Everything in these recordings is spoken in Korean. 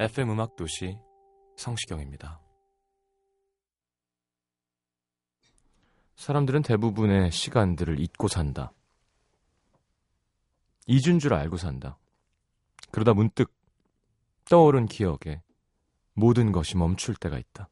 FM 음악 도시 성시경입니다. 사람들은 대부분의 시간들을 잊고 산다. 잊은 줄 알고 산다. 그러다 문득 떠오른 기억에 모든 것이 멈출 때가 있다.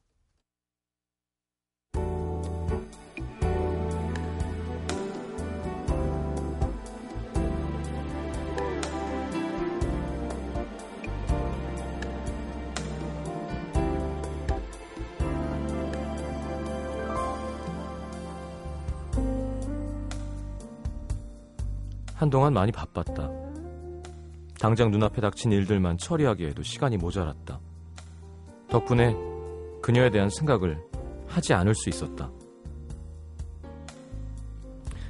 한동안 많이 바빴다. 당장 눈앞에 닥친 일들만 처리하기에도 시간이 모자랐다. 덕분에 그녀에 대한 생각을 하지 않을 수 있었다.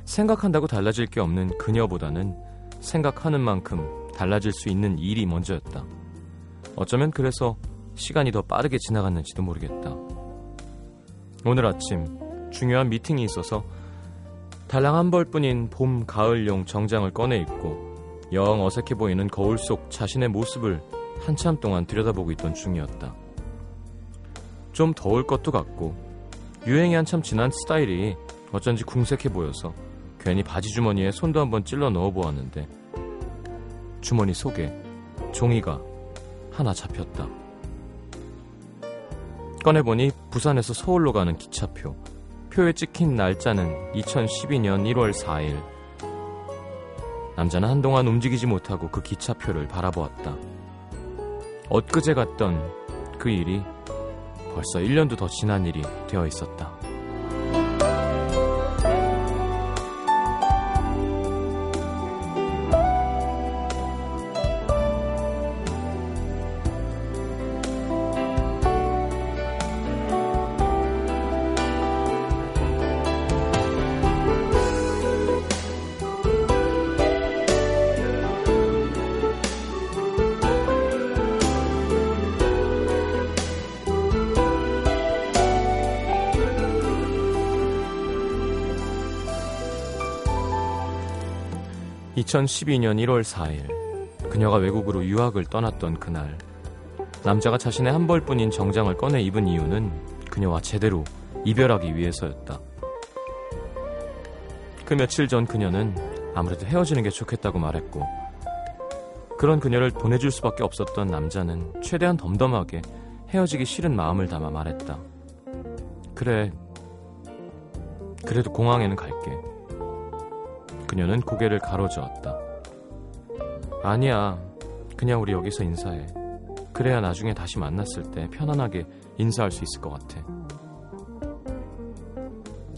생각한다고 달라질 게 없는 그녀보다는 생각하는 만큼 달라질 수 있는 일이 먼저였다. 어쩌면 그래서 시간이 더 빠르게 지나갔는지도 모르겠다. 오늘 아침 중요한 미팅이 있어서 달랑 한 벌뿐인 봄, 가을용 정장을 꺼내 입고 영 어색해 보이는 거울 속 자신의 모습을 한참 동안 들여다보고 있던 중이었다. 좀 더울 것도 같고 유행이 한참 지난 스타일이 어쩐지 궁색해 보여서 괜히 바지 주머니에 손도 한번 찔러 넣어 보았는데 주머니 속에 종이가 하나 잡혔다. 꺼내보니 부산에서 서울로 가는 기차표. 표에 찍힌 날짜는 2012년 1월 4일. 남자는 한동안 움직이지 못하고 그 기차표를 바라보았다. 엊그제 갔던 그 일이 벌써 1년도 더 지난 일이 되어 있었다. (2012년 1월 4일) 그녀가 외국으로 유학을 떠났던 그날 남자가 자신의 한 벌뿐인 정장을 꺼내 입은 이유는 그녀와 제대로 이별하기 위해서였다. 그 며칠 전 그녀는 아무래도 헤어지는 게 좋겠다고 말했고 그런 그녀를 보내줄 수밖에 없었던 남자는 최대한 덤덤하게 헤어지기 싫은 마음을 담아 말했다. 그래, 그래도 공항에는 갈게. 그녀는 고개를 가로저었다. 아니야, 그냥 우리 여기서 인사해. 그래야 나중에 다시 만났을 때 편안하게 인사할 수 있을 것 같아.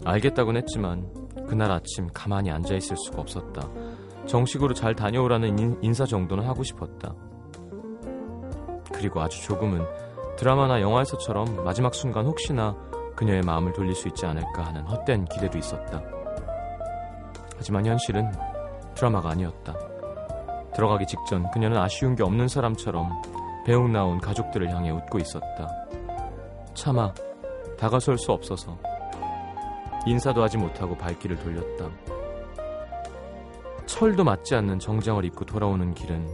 알겠다곤 했지만 그날 아침 가만히 앉아 있을 수가 없었다. 정식으로 잘 다녀오라는 인, 인사 정도는 하고 싶었다. 그리고 아주 조금은 드라마나 영화에서처럼 마지막 순간 혹시나 그녀의 마음을 돌릴 수 있지 않을까 하는 헛된 기대도 있었다. 하지만 현실은 드라마가 아니었다. 들어가기 직전 그녀는 아쉬운 게 없는 사람처럼 배웅 나온 가족들을 향해 웃고 있었다. 차마 다가설 수 없어서 인사도 하지 못하고 발길을 돌렸다. 철도 맞지 않는 정장을 입고 돌아오는 길은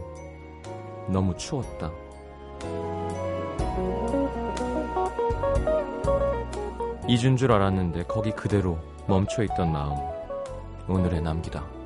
너무 추웠다. 잊은 줄 알았는데 거기 그대로 멈춰 있던 마음 오늘의 남기다.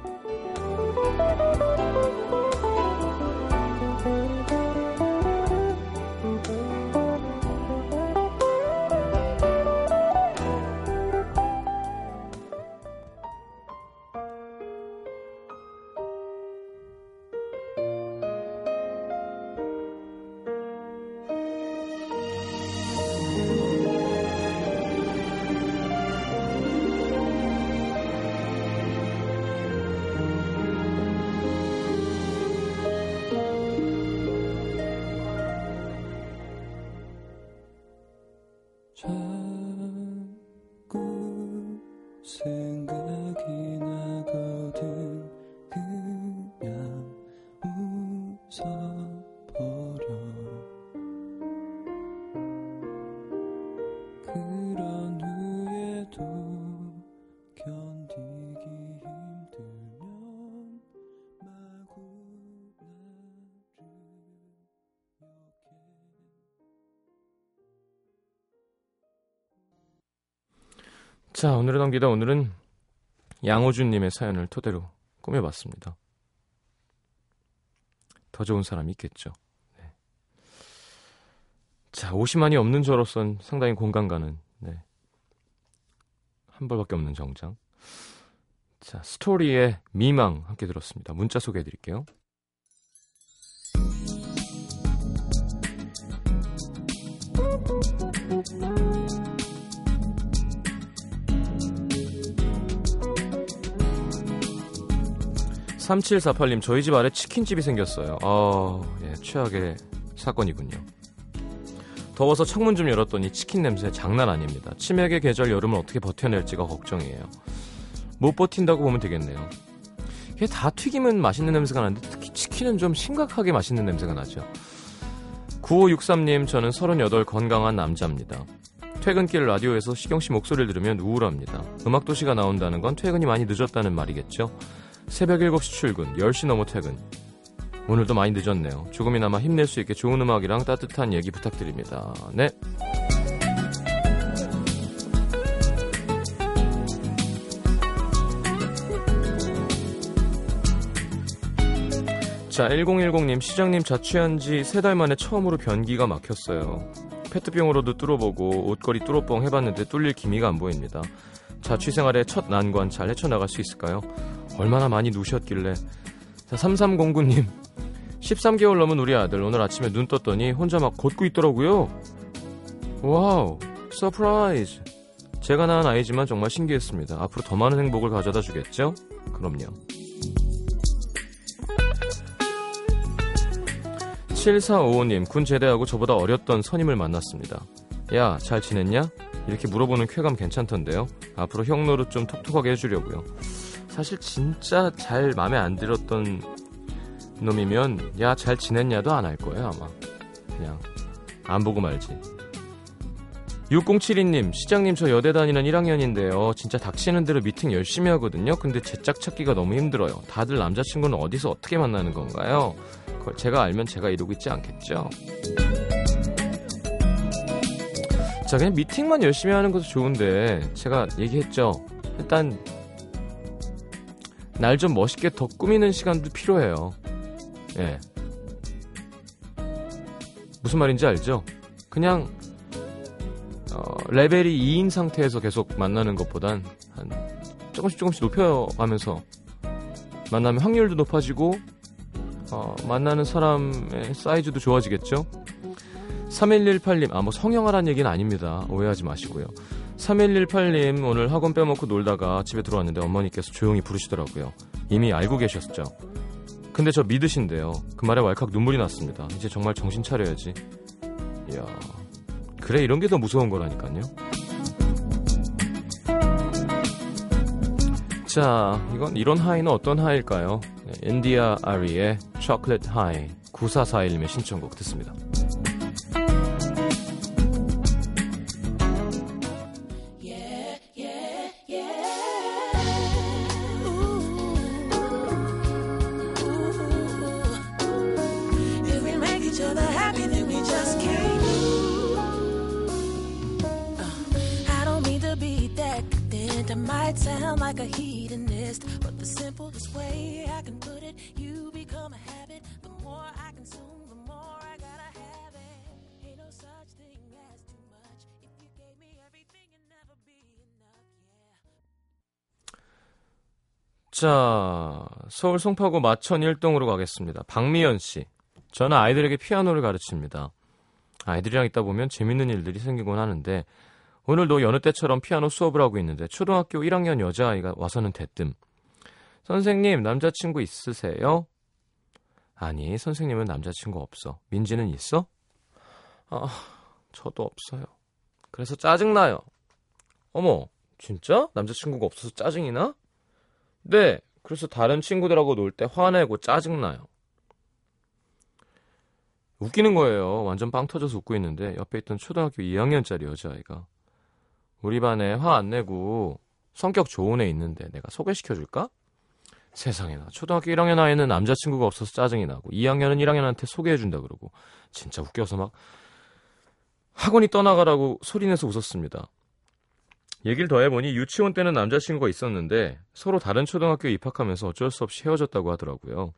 자, 오늘의 넘기다 오늘은 양호준님의 사연을 토대로 꾸며봤습니다. 더 좋은 사람이 있겠죠. 네. 자, 50만이 없는 저로선 상당히 공감 가는, 네. 한 벌밖에 없는 정장. 자, 스토리의 미망 함께 들었습니다. 문자 소개해 드릴게요. (3748님) 저희 집 아래 치킨집이 생겼어요. 아 예, 최악의 사건이군요. 더워서 창문 좀 열었더니 치킨 냄새 장난 아닙니다. 치맥의 계절 여름을 어떻게 버텨낼지가 걱정이에요. 못 버틴다고 보면 되겠네요. 이게 다 튀기면 맛있는 냄새가 나는데 특히 치킨은 좀 심각하게 맛있는 냄새가 나죠. 9563님 저는 38 건강한 남자입니다. 퇴근길 라디오에서 시경 씨 목소리를 들으면 우울합니다. 음악 도시가 나온다는 건 퇴근이 많이 늦었다는 말이겠죠 새벽 7시 출근, 10시 넘어 퇴근. 오늘도 많이 늦었네요. 조금이나마 힘낼 수 있게 좋은 음악이랑 따뜻한 얘기 부탁드립니다. 네. 자, 1010님, 시장님 자취한 지 세 달 만에 처음으로 변기가 막혔어요. 페트병으로도 뚫어보고 옷걸이 뚫어뻥 해봤는데 뚫릴 기미가 안 보입니다. 자취 생활의 첫 난관 잘 헤쳐나갈 수 있을까요? 얼마나 많이 누셨길래. 자, 3309님. 13개월 넘은 우리 아들 오늘 아침에 눈 떴더니 혼자 막 걷고 있더라고요. Wow, surprise. 제가 낳은 아이지만 정말 신기했습니다. 앞으로 더 많은 행복을 가져다 주겠죠? 그럼요. 7455님, 군 제대하고 저보다 어렸던 선임을 만났습니다. 야, 잘 지냈냐? 이렇게 물어보는 쾌감 괜찮던데요. 앞으로 형 노릇 좀 톡톡하게 해주려고요. 사실 진짜 잘 마음에 안 들었던 놈이면 야 잘 지냈냐도 안 할 거예요 아마. 그냥 안 보고 말지. 6072님, 시장님 저 여대 다니는 1학년인데요. 진짜 닥치는 대로 미팅 열심히 하거든요. 근데 제 짝 찾기가 너무 힘들어요. 다들 남자친구는 어디서 어떻게 만나는 건가요? 그걸 제가 알면 제가 이러고 있지 않겠죠? 자, 그냥 미팅만 열심히 하는 것도 좋은데, 제가 얘기했죠. 일단, 날 좀 멋있게 더 꾸미는 시간도 필요해요. 예. 무슨 말인지 알죠? 그냥, 어, 레벨이 2인 상태에서 계속 만나는 것보단, 한, 조금씩 조금씩 높여가면서, 만나면 확률도 높아지고, 어, 만나는 사람의 사이즈도 좋아지겠죠? 3118님, 아, 뭐 성형하란 얘기는 아닙니다. 오해하지 마시고요. 3118님, 오늘 학원 빼먹고 놀다가 집에 들어왔는데 어머니께서 조용히 부르시더라고요. 이미 알고 계셨죠? 근데 저 믿으신데요. 그 말에 왈칵 눈물이 났습니다. 이제 정말 정신 차려야지. 이야. 그래, 이런 게 더 무서운 거라니까요. 자, 이건, 이런 하이는 어떤 하이일까요? 네, 인디아 아리의 초콜릿 하이. 9441님의 신청곡 듣습니다. Simplest way I can put it, you become a habit. The more I consume, the more I gotta have it. Ain't no such thing as too much. If you gave me everything, it'd never be enough. Yeah. 자, 서울 송파구 마천 1동으로 가겠습니다. 박미연 씨. 저는 아이들에게 피아노를 가르칩니다. 아이들이랑 있다 보면 재밌는 일들이 생기곤 하는데 오늘도 여느 때처럼 피아노 수업을 하고 있는데 초등학교 1학년 여자아이가 와서는 대뜸 선생님 남자친구 있으세요? 아니 선생님은 남자친구 없어. 민지는 있어? 아 저도 없어요. 그래서 짜증나요. 어머 진짜? 남자친구가 없어서 짜증이 나? 네, 그래서 다른 친구들하고 놀 때 화내고 짜증나요. 웃기는 거예요. 완전 빵 터져서 웃고 있는데 옆에 있던 초등학교 2학년짜리 여자아이가 우리 반에 화 안 내고 성격 좋은 애 있는데 내가 소개시켜 줄까? 세상에나 초등학교 1학년 아이는 남자친구가 없어서 짜증이 나고 2학년은 1학년한테 소개해 준다 그러고 진짜 웃겨서 막 학원이 떠나가라고 소리내서 웃었습니다. 얘기를 더 해보니 유치원 때는 남자친구가 있었는데 서로 다른 초등학교에 입학하면서 어쩔 수 없이 헤어졌다고 하더라고요.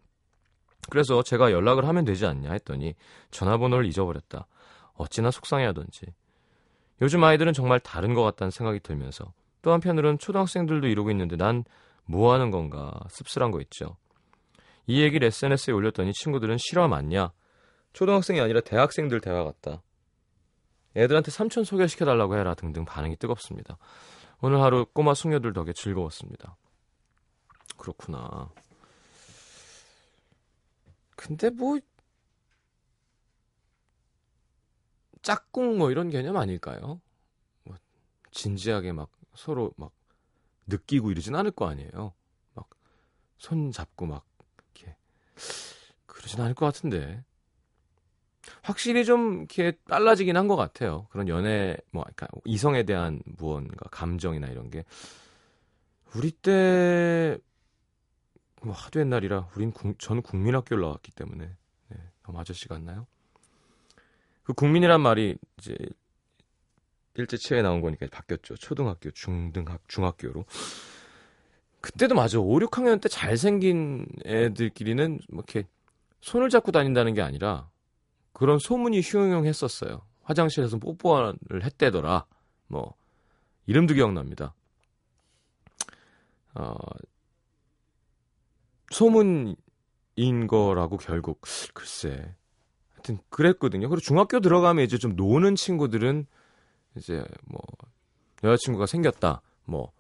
그래서 제가 연락을 하면 되지 않냐 했더니 전화번호를 잊어버렸다. 어찌나 속상해하던지. 요즘 아이들은 정말 다른 것 같다는 생각이 들면서 또 한편으론 초등학생들도 이러고 있는데 난 뭐 하는 건가 씁쓸한 거 있죠. 이 얘기를 SNS에 올렸더니 친구들은 실화 맞냐? 초등학생이 아니라 대학생들 대화 같다. 애들한테 삼촌 소개시켜달라고 해라 등등 반응이 뜨겁습니다. 오늘 하루 꼬마 숙녀들 덕에 즐거웠습니다. 그렇구나. 근데 뭐 짝꿍 뭐 이런 개념 아닐까요? 뭐 진지하게 막 서로 막 느끼고 이러진 않을 거 아니에요. 막 손 잡고 막 이렇게 그러진 않을 것 같은데 확실히 좀 이렇게 빨라지긴 한 것 같아요. 그런 연애 뭐 그러니까 이성에 대한 무언가 감정이나 이런 게 우리 때 뭐 하도 옛날이라 우린 국, 저는 국민학교를 나왔기 때문에 네, 너무 아저씨 같나요? 그 국민이란 말이 이제 일제치에 나온 거니까 바뀌었죠. 초등학교, 중등학, 중학교로. 그때도 맞아. 5, 6학년 때 잘생긴 애들끼리는 뭐 이렇게 손을 잡고 다닌다는 게 아니라 그런 소문이 흉흉했었어요. 화장실에서 뽀뽀를 했대더라. 뭐 이름도 기억납니다. 어, 소문인 거라고 결국 글쎄 하여튼 그랬거든요. 그리고 중학교 들어가면 이제 좀 노는 친구들은 이제 뭐 여자친구가 생겼다 뭐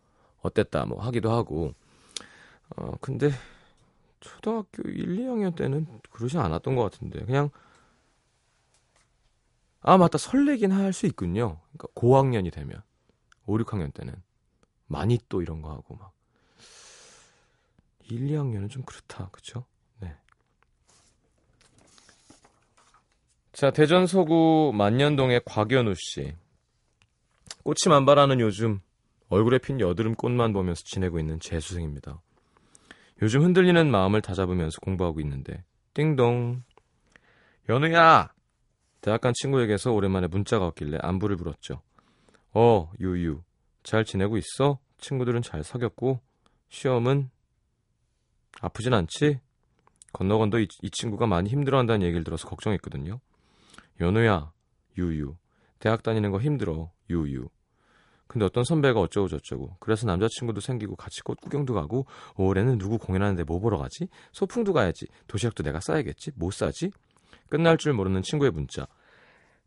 어땠다 뭐 하기도 하고. 어 근데 초등학교 1, 2학년 때는 그러지 않았던 것 같은데. 그냥 아 맞다. 설레긴 할 수 있군요. 그러니까 고학년이 되면. 5, 6학년 때는. 많이 또 이런 거 하고 막. 1, 2학년은 좀 그렇다. 그쵸? 네. 자 대전 서구 만년동의 곽연우 씨 꽃이 만발하는 요즘 얼굴에 핀 여드름 꽃만 보면서 지내고 있는 재수생입니다. 요즘 흔들리는 마음을 다잡으면서 공부하고 있는데 띵동 연우야 대학 간 친구에게서 오랜만에 문자가 왔길래 안부를 물었죠. 어 유유 잘 지내고 있어? 친구들은 잘 사귀었고 시험은 아프진 않지? 건너 건너 이, 이 친구가 많이 힘들어한다는 얘기를 들어서 걱정했거든요. 연우야 유유 대학 다니는 거 힘들어 유유 근데 어떤 선배가 어쩌고 저쩌고. 그래서 남자친구도 생기고 같이 꽃 구경도 가고 5월에는 누구 공연하는데 뭐 보러 가지? 소풍도 가야지. 도시락도 내가 싸야겠지? 뭐 싸지? 끝날 줄 모르는 친구의 문자.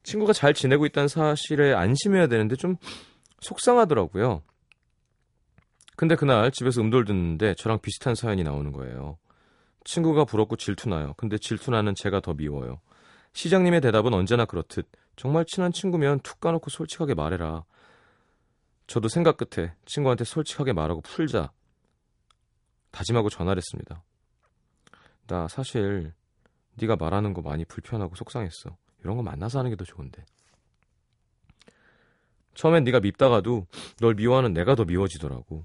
친구가 잘 지내고 있다는 사실에 안심해야 되는데 좀 속상하더라고요. 근데 그날 집에서 음도를 듣는데 저랑 비슷한 사연이 나오는 거예요. 친구가 부럽고 질투나요. 근데 질투나는 제가 더 미워요. 시장님의 대답은 언제나 그렇듯. 정말 친한 친구면 툭 까놓고 솔직하게 말해라 저도 생각 끝에 친구한테 솔직하게 말하고 풀자 다짐하고 전화를 했습니다. 나 사실 네가 말하는 거 많이 불편하고 속상했어. 이런 거 만나서 하는 게 더 좋은데. 처음엔 네가 밉다가도 널 미워하는 내가 더 미워지더라고.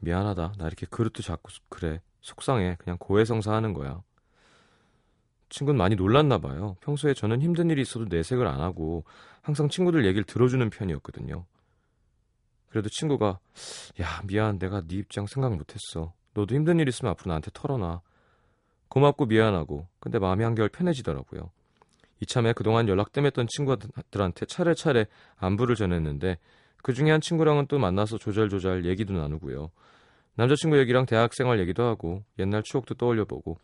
미안하다. 나 이렇게 그릇도 잡고 그래. 속상해. 그냥 고해성사 하는 거야. 친구는 많이 놀랐나 봐요. 평소에 저는 힘든 일이 있어도 내색을 안 하고 항상 친구들 얘기를 들어주는 편이었거든요. 그래도 친구가 야 미안 내가 네 입장 생각 못했어. 너도 힘든 일 있으면 앞으로 나한테 털어놔. 고맙고 미안하고 근데 마음이 한결 편해지더라고요. 이참에 그동안 연락 뜸했던 친구들한테 차례차례 안부를 전했는데 그 중에 한 친구랑은 또 만나서 조잘조잘 얘기도 나누고요. 남자친구 얘기랑 대학생활 얘기도 하고 옛날 추억도 떠올려보고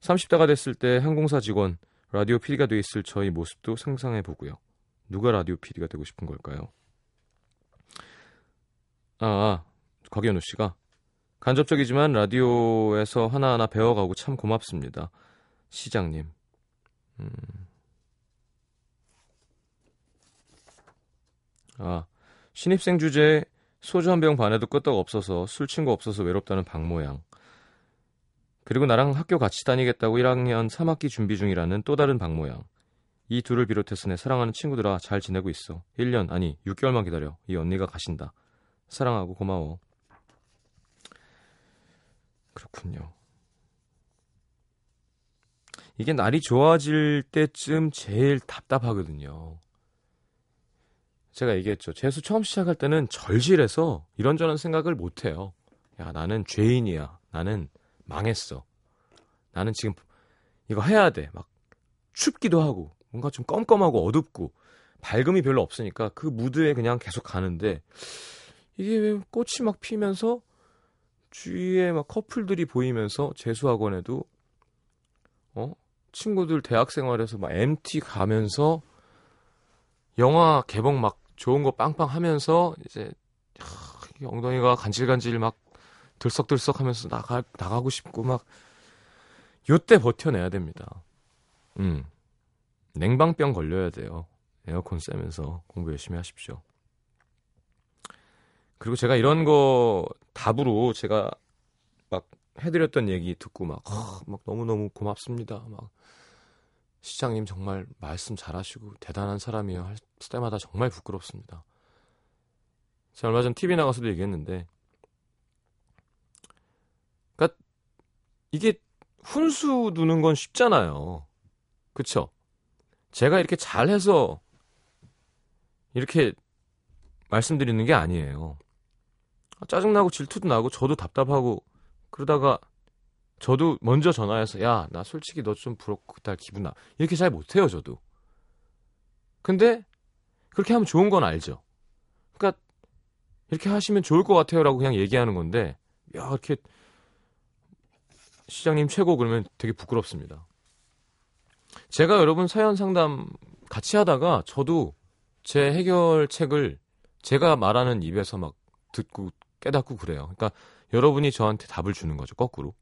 30대가 됐을 때 항공사 직원 라디오 PD가 돼 있을 저희 모습도 상상해보고요. 누가 라디오 PD가 되고 싶은 걸까요? 아, 아 곽연우 씨가 간접적이지만 라디오에서 하나하나 배워가고 참 고맙습니다. 시장님. 음. 아, 신입생 주제에 소주 한 병 반에도 끄떡 없어서 술 친구 없어서 외롭다는 박모양. 그리고 나랑 학교 같이 다니겠다고 1학년 3학기 준비 중이라는 또 다른 박모양. 이 둘을 비롯해서 내 사랑하는 친구들아 잘 지내고 있어. 1년 아니 6개월만 기다려. 이 언니가 가신다. 사랑하고 고마워. 그렇군요. 이게 날이 좋아질 때쯤 제일 답답하거든요. 제가 얘기했죠. 재수 처음 시작할 때는 절실해서 이런저런 생각을 못해요. 야, 나는 죄인이야. 나는 망했어. 나는 지금 이거 해야 돼. 막 춥기도 하고 뭔가 좀 껌껌하고 어둡고 밝음이 별로 없으니까 그 무드에 그냥 계속 가는데 이게 왜 꽃이 막 피면서 주위에 막 커플들이 보이면서 재수학원에도 어 친구들 대학 생활에서 막 MT 가면서 영화 개봉 막 좋은 거 빵빵 하면서 이제 하, 엉덩이가 간질간질 막 들썩들썩 하면서 나가 나가고 싶고 막 요때 버텨내야 됩니다. 음. 냉방병 걸려야 돼요. 에어컨 쐬면서 공부 열심히 하십시오. 그리고 제가 이런 거 답으로 제가 막 해드렸던 얘기 듣고 막, 어, 막 너무너무 고맙습니다. 막 시장님 정말 말씀 잘하시고 대단한 사람이에요. 할 때마다 정말 부끄럽습니다. 제가 얼마 전 TV 나가서도 얘기했는데, 그러니까 이게 훈수 두는 건 쉽잖아요. 그쵸? 제가 이렇게 잘해서 이렇게 말씀드리는 게 아니에요. 짜증나고 질투도 나고 저도 답답하고 그러다가 저도 먼저 전화해서 야 나 솔직히 너 좀 부럽고 그달 기분 나. 이렇게 잘 못해요 저도. 근데 그렇게 하면 좋은 건 알죠. 그러니까 이렇게 하시면 좋을 것 같아요라고 그냥 얘기하는 건데 야 이렇게 시장님 최고 그러면 되게 부끄럽습니다. 제가 여러분 사연 상담 같이 하다가 저도 제 해결책을 제가 말하는 입에서 막 듣고 깨닫고 그래요. 그러니까 여러분이 저한테 답을 주는 거죠. 거꾸로.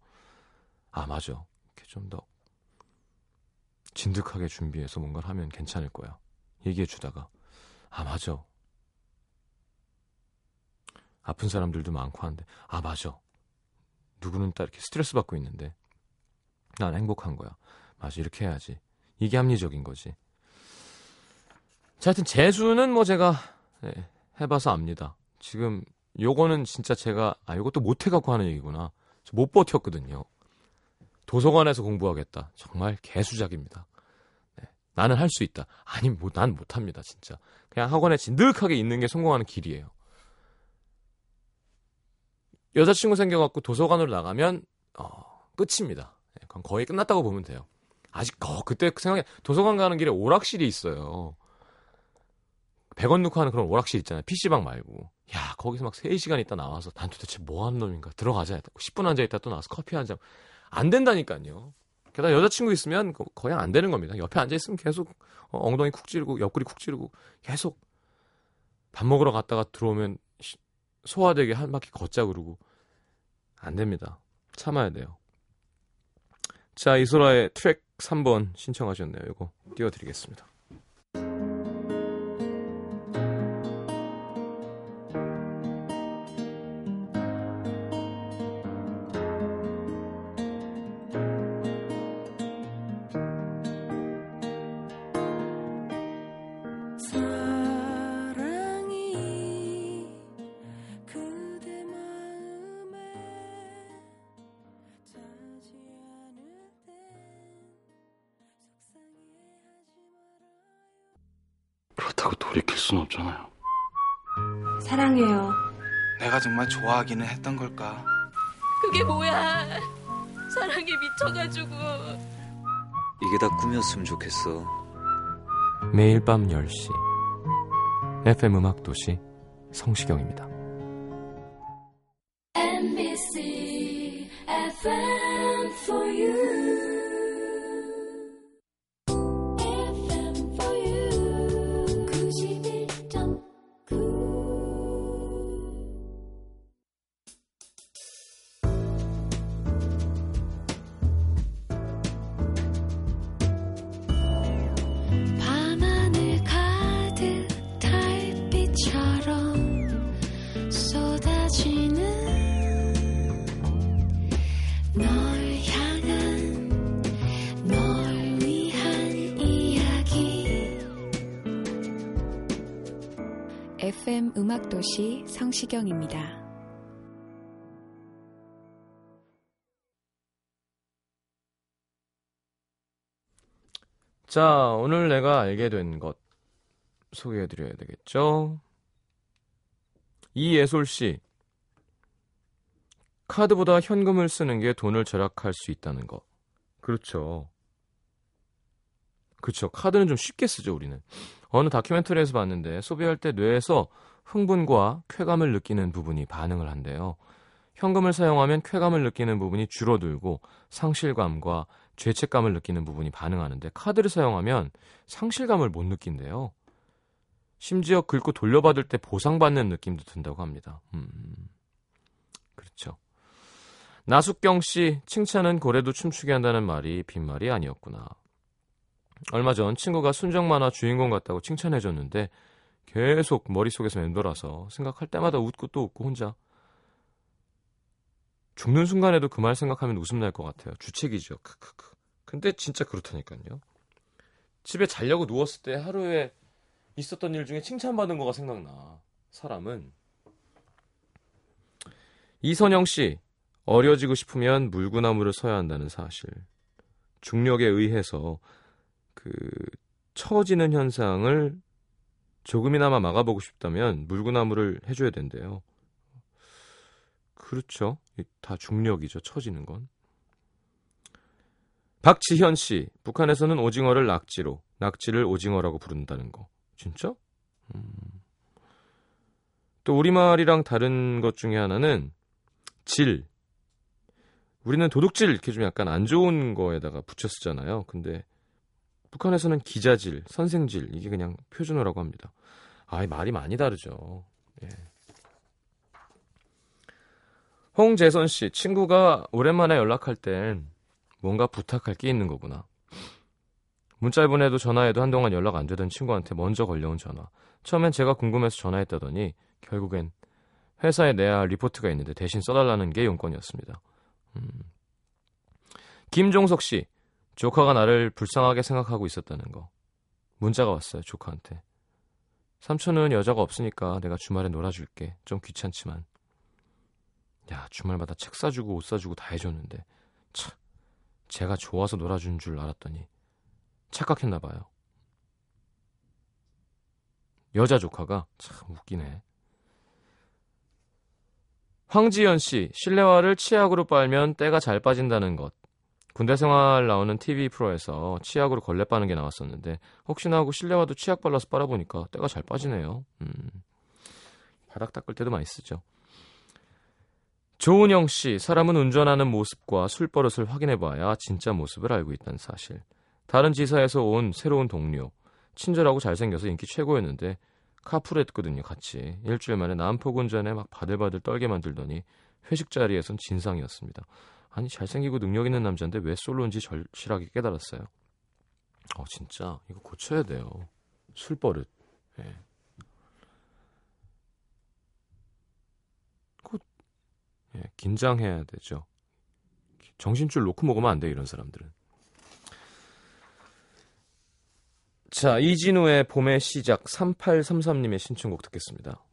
아, 맞아. 이렇게 좀 더 진득하게 준비해서 뭔가를 하면 괜찮을 거야. 얘기해 주다가 아, 맞아. 아픈 사람들도 많고 한데 아, 맞아. 누구는 딱 이렇게 스트레스 받고 있는데 난 행복한 거야. 맞아. 이렇게 해야지. 이게 합리적인 거지. 자, 하여튼 재수는 뭐 제가 네, 해봐서 압니다. 지금 요거는 진짜 제가 아 요것도 못 해 갖고 하는 얘기구나. 못 버텼거든요. 도서관에서 공부하겠다. 정말 개수작입니다. 네, 나는 할 수 있다. 아니 뭐, 난 못합니다. 진짜. 그냥 학원에 진득하게 있는 게 성공하는 길이에요. 여자친구 생겨갖고 도서관으로 나가면 어, 끝입니다. 네, 그건 거의 끝났다고 보면 돼요. 아직 어, 그때 생각해 도서관 가는 길에 오락실이 있어요. 100원 넣고 하는 그런 오락실 있잖아요. PC방 말고. 야, 거기서 막 3시간 있다 나와서 난 도대체 뭐 하는 놈인가. 들어가자. 10분 앉아있다 또 나와서 커피 한 잔. 안 된다니까요. 게다가 여자친구 있으면 거의 안 되는 겁니다. 옆에 앉아있으면 계속 어, 엉덩이 쿡 찌르고 옆구리 쿡 찌르고 계속 밥 먹으러 갔다가 들어오면 소화되게 한 바퀴 걷자 그러고 안 됩니다. 참아야 돼요. 자, 이소라의 트랙 3번 신청하셨네요. 이거 띄워드리겠습니다. 그렇다고 돌이킬 순 없잖아요. 사랑해요. 내가 정말 좋아하기는 했던 걸까? 그게 뭐야? 사랑에 미쳐가지고. 이게 다 꿈이었으면 좋겠어. 매일 밤 10시 FM 음악 도시 성시경입니다. FM 음악도시 성시경입니다. 자, 오늘 내가 알게 된 것 소개해 드려야 되겠죠? 이예솔 씨. 카드보다 현금을 쓰는 게 돈을 절약할 수 있다는 거. 그렇죠. 그렇죠. 카드는 좀 쉽게 쓰죠, 우리는. 어느 다큐멘터리에서 봤는데 소비할 때 뇌에서 흥분과 쾌감을 느끼는 부분이 반응을 한대요. 현금을 사용하면 쾌감을 느끼는 부분이 줄어들고 상실감과 죄책감을 느끼는 부분이 반응하는데 카드를 사용하면 상실감을 못 느낀대요. 심지어 긁고 돌려받을 때 보상받는 느낌도 든다고 합니다. 음, 그렇죠. 나숙경 씨, 칭찬은 고래도 춤추게 한다는 말이 빈말이 아니었구나. 얼마 전 친구가 순정 만화 주인공 같다고 칭찬해줬는데 계속 머릿속에서 맴돌아서 생각할 때마다 웃고 또 웃고 혼자 죽는 순간에도 그 말 생각하면 웃음 날 것 같아요. 주책이죠. 크크크. 근데 진짜 그렇다니까요. 집에 자려고 누웠을 때 하루에 있었던 일 중에 칭찬받은 거가 생각나. 사람은. 이선영 씨, 어려지고 싶으면 물구나무를 서야 한다는 사실. 중력에 의해서 그 처지는 현상을 조금이나마 막아보고 싶다면 물구나무를 해줘야 된대요. 그렇죠. 다 중력이죠. 처지는 건. 박지현 씨, 북한에서는 오징어를 낙지로, 낙지를 오징어라고 부른다는 거. 진짜? 음. 또 우리말이랑 다른 것 중에 하나는 질. 우리는 도둑질 이렇게 좀 약간 안 좋은 거에다가 붙여 쓰잖아요. 근데 북한에서는 기자질, 선생질 이게 그냥 표준어라고 합니다. 아, 말이 많이 다르죠. 예. 홍재선 씨, 친구가 오랜만에 연락할 땐 뭔가 부탁할 게 있는 거구나. 문자 보내도 전화해도 한동안 연락 안 되던 친구한테 먼저 걸려온 전화. 처음엔 제가 궁금해서 전화했다더니 결국엔 회사에 내야 할 리포트가 있는데 대신 써달라는 게 용건이었습니다. 음. 김종석 씨, 조카가 나를 불쌍하게 생각하고 있었다는 거. 문자가 왔어요, 조카한테. 삼촌은 여자가 없으니까 내가 주말에 놀아줄게. 좀 귀찮지만. 야, 주말마다 책 사주고 옷 사주고 다 해줬는데. 참, 제가 좋아서 놀아준 줄 알았더니 착각했나 봐요. 여자 조카가 참 웃기네. 황지연 씨, 실내화를 치약으로 빨면 때가 잘 빠진다는 것. 군대 생활 나오는 TV 프로에서 치약으로 걸레 빠는 게 나왔었는데 혹시나 하고 실내화도 치약 발라서 빨아보니까 때가 잘 빠지네요. 음, 바닥 닦을 때도 많이 쓰죠. 조은영 씨, 사람은 운전하는 모습과 술버릇을 확인해봐야 진짜 모습을 알고 있다는 사실. 다른 지사에서 온 새로운 동료. 친절하고 잘생겨서 인기 최고였는데 카풀했거든요, 같이. 일주일 만에 난폭 운전에 막 바들바들 떨게 만들더니 회식 자리에선 진상이었습니다. 아니 잘생기고 능력 있는 남자인데 왜 솔로인지 절실하게 깨달았어요. 어 진짜 이거 고쳐야 돼요. 술버릇. 예. 곧 예, 긴장해야 되죠. 정신줄 놓고 먹으면 안 돼 이런 사람들은. 자 이진우의 봄의 시작 3833님의 신청곡 듣겠습니다.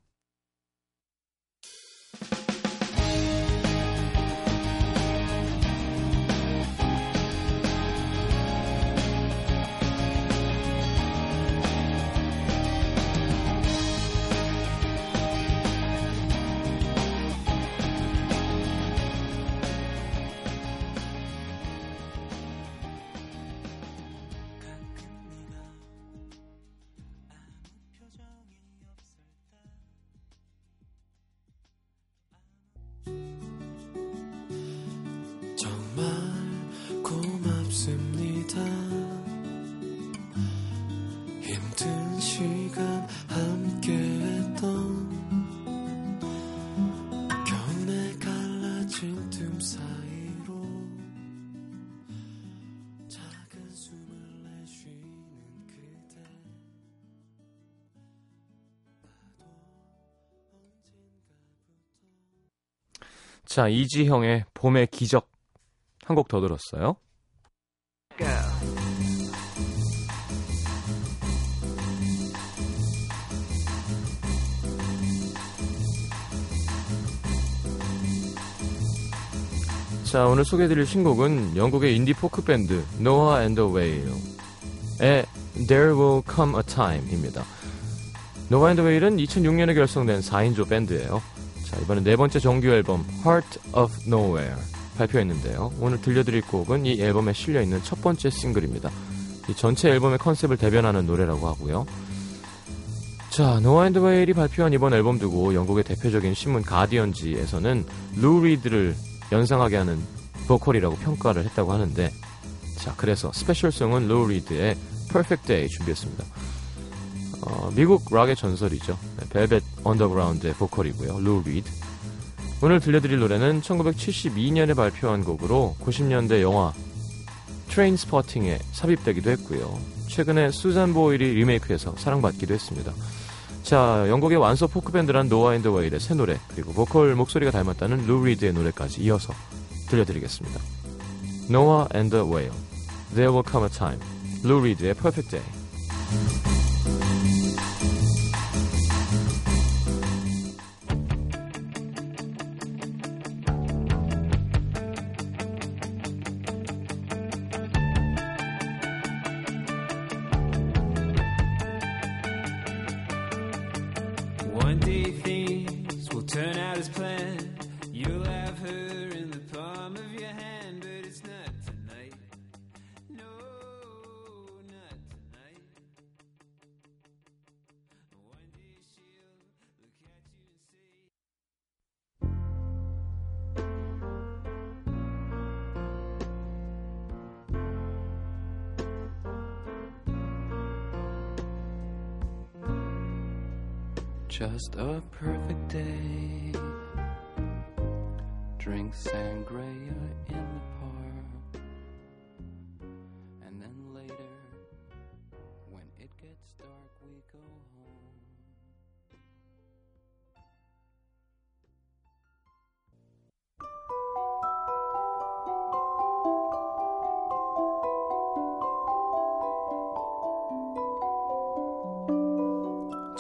자, 이지형의 봄의 기적 한 곡 더 들었어요. Go. 자, 오늘 소개해드릴 신곡은 영국의 인디 포크 밴드 Noah and the Whale의 There Will Come a Time입니다. 노바인드웨일은 2006년에 결성된 4인조 밴드예요. 자, 이번엔 네 번째 정규 앨범 Heart of Nowhere 발표했는데요. 오늘 들려드릴 곡은 이 앨범에 실려있는 첫 번째 싱글입니다. 이 전체 앨범의 컨셉을 대변하는 노래라고 하고요. 자, Noah and the Whale이 발표한 이번 앨범 두고 영국의 대표적인 신문 가디언지에서는 루 리드를 연상하게 하는 보컬이라고 평가를 했다고 하는데 자, 그래서 special song은 루 리드의 Perfect Day 준비했습니다. 어, 미국 락의 전설이죠. 네, 벨벳 언더그라운드의 보컬이고요. 루 리드. 오늘 들려드릴 노래는 1972년에 발표한 곡으로 90년대 영화 트레인 스포팅에 삽입되기도 했고요. 최근에 수잔 보일이 리메이크해서 사랑받기도 했습니다. 자, 영국의 완소 포크밴드란 노아 앤드 웨일의 새 노래, 그리고 보컬 목소리가 닮았다는 루 리드의 노래까지 이어서 들려드리겠습니다. 노아 앤드 웨일, There Will Come a Time, 루 리드의 Perfect Day. One day things will turn out Just a perfect day. Drink sangria in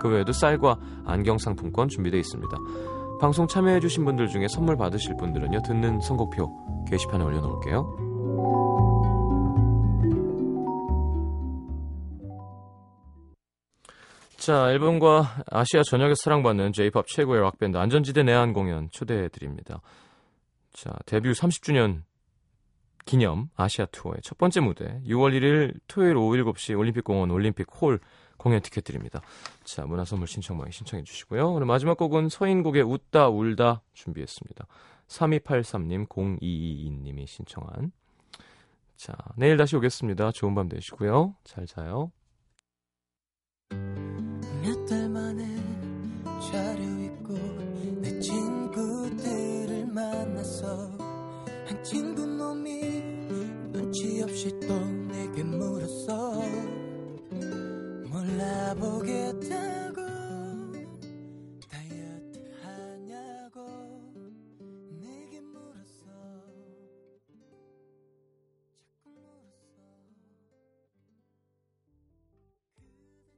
그 외에도 쌀과 안경 상품권 준비되어 있습니다. 방송 참여해주신 분들 중에 선물 받으실 분들은요, 듣는 선곡표 게시판에 올려놓을게요. 자, 앨범과 아시아 전역에서 사랑받는 J-pop 최고의 락밴드 안전지대 내한 공연 초대해 드립니다. 자, 데뷔 30주년 기념 아시아 투어의 첫 번째 무대 6월 1일 토요일 오후 7시 올림픽공원 올림픽 홀 공연 티켓 드립니다. 자, 문화선물 신청 많이 신청해 주시고요. 오늘 마지막 곡은 서인국의 웃다 울다 준비했습니다. 3283님, 0222님이 신청한 자, 내일 다시 오겠습니다. 좋은 밤 되시고요. 잘 자요. 몇 달 만에 자료 입고 내 친구들을 만났어 한 친구 놈이 눈치 없이 또 내게 물었어 알아보겠다